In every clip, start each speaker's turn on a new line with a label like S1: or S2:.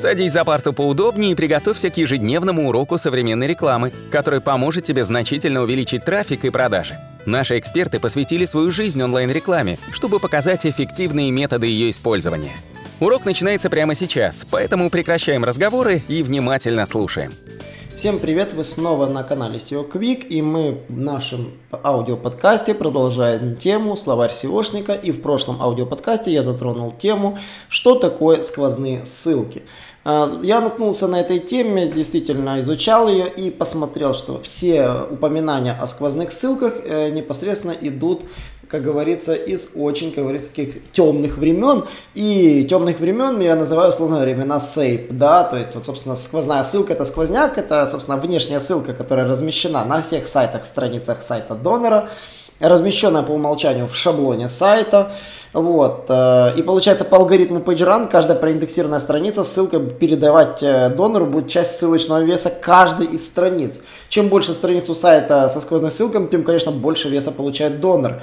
S1: Садись за парту поудобнее и приготовься к ежедневному уроку современной рекламы, который поможет тебе значительно увеличить трафик и продажи. Наши эксперты посвятили свою жизнь онлайн-рекламе, чтобы показать эффективные методы ее использования. Урок начинается прямо сейчас, поэтому прекращаем разговоры и внимательно слушаем.
S2: Всем привет, вы снова на канале SEO Quick, и мы в нашем аудиоподкасте продолжаем тему словарь SEOшника, и в прошлом аудиоподкасте я затронул тему, что такое сквозные ссылки. А, я наткнулся на этой теме, действительно изучал ее и посмотрел, что все упоминания о сквозных ссылках э, непосредственно идут как говорится, из очень, как говорится, таких темных времен. И темных времен я называю, условно, времена сейп, да, то есть, вот, собственно, сквозная ссылка это сквозняк, это, собственно, внешняя ссылка, которая размещена на всех сайтах, страницах сайта донора, размещенная по умолчанию в шаблоне сайта. Вот. Э, и получается по алгоритму PageRank каждая проиндексированная страница ссылка передавать э, донору будет часть ссылочного веса каждой из страниц. Чем больше страниц у сайта со сквозной ссылкой, тем, конечно, больше веса получает донор.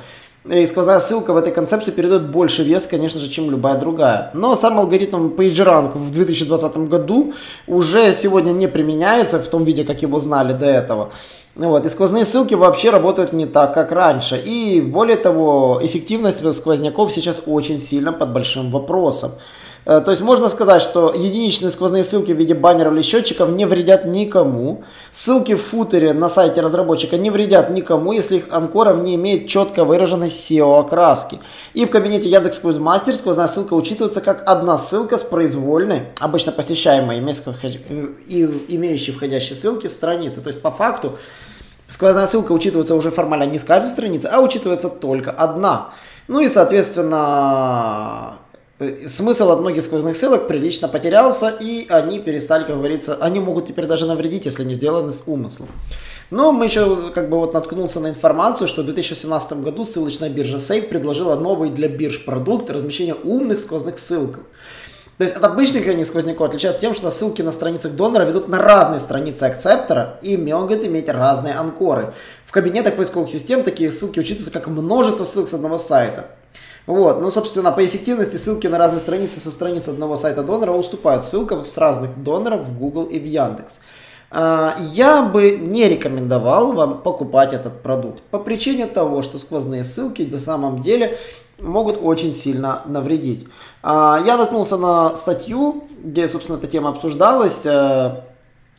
S2: И сквозная ссылка в этой концепции передает больше вес, конечно же, чем любая другая. Но сам алгоритм PageRank в 2020 году уже сегодня не применяется в том виде, как его знали до этого. Вот. И сквозные ссылки вообще работают не так, как раньше. И более того, эффективность сквозняков сейчас очень сильно под большим вопросом. Э, то есть можно сказать, что единичные сквозные ссылки в виде баннеров или счетчиков не вредят никому. Ссылки в футере на сайте разработчика не вредят никому, если их анкоров не имеет четко выраженной SEO-окраски. И в кабинете Яндекс Quizmaster сквозная ссылка учитывается как одна ссылка с произвольной, обычно посещаемой, имеющей входящие ссылки страницы. То есть по факту сквозная ссылка учитывается уже формально не с каждой страницы, а учитывается только одна. Ну и, соответственно, смысл от многих сквозных ссылок прилично потерялся, и они перестали, как говорится, они могут теперь даже навредить, если не сделаны с умыслом. Но мы еще как бы вот наткнулся на информацию, что в 2017 году ссылочная биржа Safe предложила новый для бирж продукт размещения умных сквозных ссылок. То есть от обычных хранения сквозняков отличается тем, что ссылки на страницах донора ведут на разные страницы акцептора и могут иметь разные анкоры. В кабинетах поисковых систем такие ссылки учитываются как множество ссылок с одного сайта. Вот, ну, собственно, по эффективности ссылки на разные страницы со страниц одного сайта донора уступают ссылкам с разных доноров в Google и в Яндекс. А, я бы не рекомендовал вам покупать этот продукт по причине того, что сквозные ссылки на самом деле могут очень сильно навредить. А, я наткнулся на статью, где, собственно, эта тема обсуждалась э,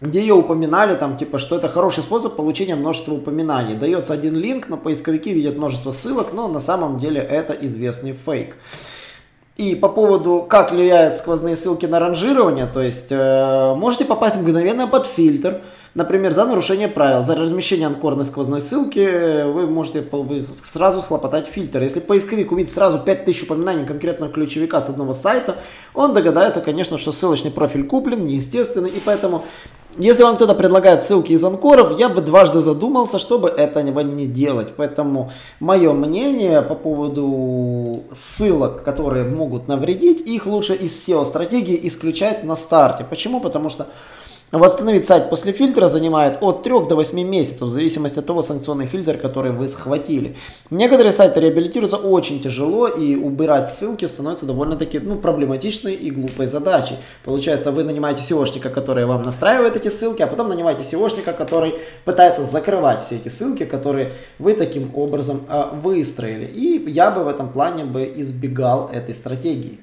S2: где ее упоминали, там, типа, что это хороший способ получения множества упоминаний. Дается один линк, но поисковики видят множество ссылок, но на самом деле это известный фейк. И по поводу, как влияют сквозные ссылки на ранжирование, то есть э, можете попасть мгновенно под фильтр, например, за нарушение правил, за размещение анкорной сквозной ссылки, вы можете сразу схлопотать фильтр. Если поисковик увидит сразу 5000 упоминаний конкретного ключевика с одного сайта, он догадается, конечно, что ссылочный профиль куплен, неестественный, и поэтому если вам кто-то предлагает ссылки из анкоров, я бы дважды задумался, чтобы этого не делать. Поэтому мое мнение по поводу ссылок, которые могут навредить, их лучше из SEO-стратегии исключать на старте. Почему? Потому что Восстановить сайт после фильтра занимает от 3 до 8 месяцев, в зависимости от того санкционный фильтр, который вы схватили. Некоторые сайты реабилитируются очень тяжело, и убирать ссылки становится довольно-таки ну, проблематичной и глупой задачей. Получается, вы нанимаете SEOшника, который вам настраивает эти ссылки, а потом нанимаете SEOшника, который пытается закрывать все эти ссылки, которые вы таким образом э, выстроили. И я бы в этом плане бы избегал этой стратегии.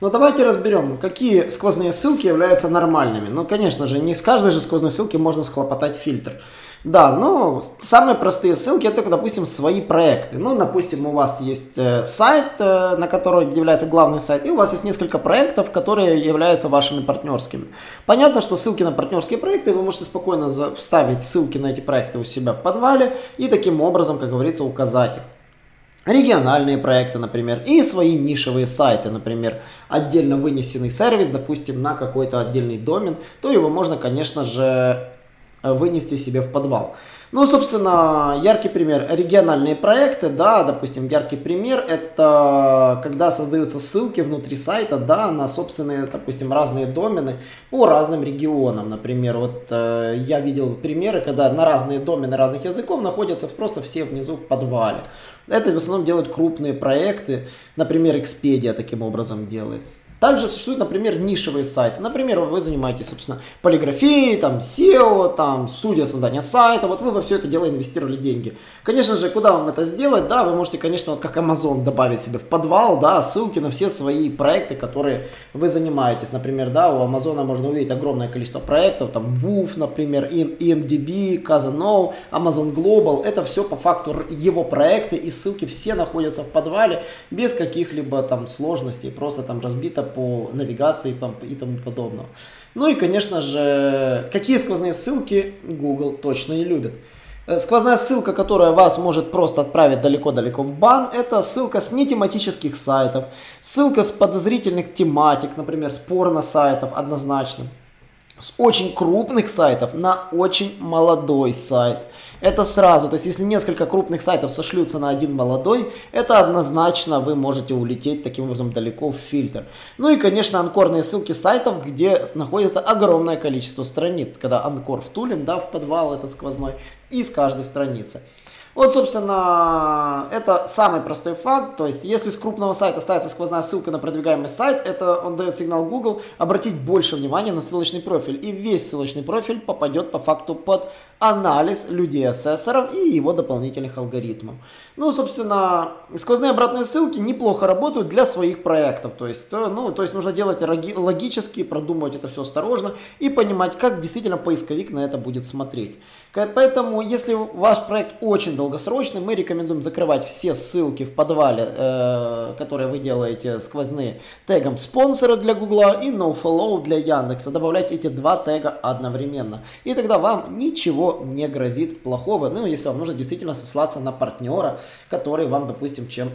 S2: Но ну, давайте разберем, какие сквозные ссылки являются нормальными. Ну, конечно же, не с каждой же сквозной ссылки можно схлопотать фильтр. Да, но самые простые ссылки это, допустим, свои проекты. Ну, допустим, у вас есть э, сайт, э, на который является главный сайт, и у вас есть несколько проектов, которые являются вашими партнерскими. Понятно, что ссылки на партнерские проекты вы можете спокойно вставить ссылки на эти проекты у себя в подвале и таким образом, как говорится, указать их региональные проекты, например, и свои нишевые сайты, например, отдельно вынесенный сервис, допустим, на какой-то отдельный домен, то его можно, конечно же, вынести себе в подвал. Ну, собственно, яркий пример. Региональные проекты, да, допустим, яркий пример это когда создаются ссылки внутри сайта, да, на собственные, допустим, разные домены по разным регионам. Например, вот э, я видел примеры, когда на разные домены разных языков находятся просто все внизу в подвале. Это в основном делают крупные проекты, например, Expedia таким образом делает. Также существуют, например, нишевые сайты. Например, вы занимаетесь, собственно, полиграфией, там, SEO, там, студия создания сайта. Вот вы во все это дело инвестировали деньги. Конечно же, куда вам это сделать? Да, вы можете, конечно, вот как Amazon добавить себе в подвал, да, ссылки на все свои проекты, которые вы занимаетесь. Например, да, у Амазона можно увидеть огромное количество проектов, там, WooF, например, EMDB, Kazano, Amazon Global. Это все по факту его проекты, и ссылки все находятся в подвале без каких-либо там сложностей, просто там разбито по навигации и тому подобного. Ну и, конечно же, какие сквозные ссылки Google точно не любит. Э, сквозная ссылка, которая вас может просто отправить далеко-далеко в бан, это ссылка с нетематических сайтов, ссылка с подозрительных тематик, например, с порно-сайтов однозначно, с очень крупных сайтов на очень молодой сайт – это сразу, то есть если несколько крупных сайтов сошлются на один молодой, это однозначно вы можете улететь таким образом далеко в фильтр. Ну и, конечно, анкорные ссылки сайтов, где находится огромное количество страниц, когда анкор втулен, да, в подвал этот сквозной, из каждой страницы. Вот, собственно, это самый простой факт. То есть, если с крупного сайта ставится сквозная ссылка на продвигаемый сайт, это он дает сигнал Google обратить больше внимания на ссылочный профиль. И весь ссылочный профиль попадет по факту под анализ людей-ассессоров и его дополнительных алгоритмов. Ну, собственно, сквозные обратные ссылки неплохо работают для своих проектов. То есть, ну, то есть нужно делать логически, продумывать это все осторожно и понимать, как действительно поисковик на это будет смотреть. Поэтому, если ваш проект очень долгосрочный, мы рекомендуем закрывать все ссылки в подвале, э, которые вы делаете сквозные, тегом спонсора для Гугла и nofollow для Яндекса. Добавлять эти два тега одновременно. И тогда вам ничего не грозит плохого. Ну, если вам нужно действительно сослаться на партнера, который вам, допустим, чем,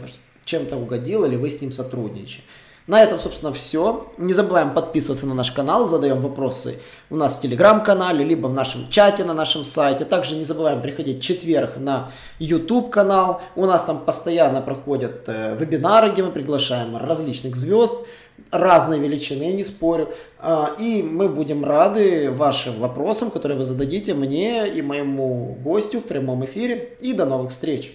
S2: чем-то угодил или вы с ним сотрудничаете. На этом, собственно, все. Не забываем подписываться на наш канал, задаем вопросы у нас в телеграм-канале, либо в нашем чате на нашем сайте. Также не забываем приходить в четверг на YouTube канал. У нас там постоянно проходят э, вебинары, где мы приглашаем различных звезд разной величины, не спорю. А, и мы будем рады вашим вопросам, которые вы зададите мне и моему гостю в прямом эфире. И до новых встреч!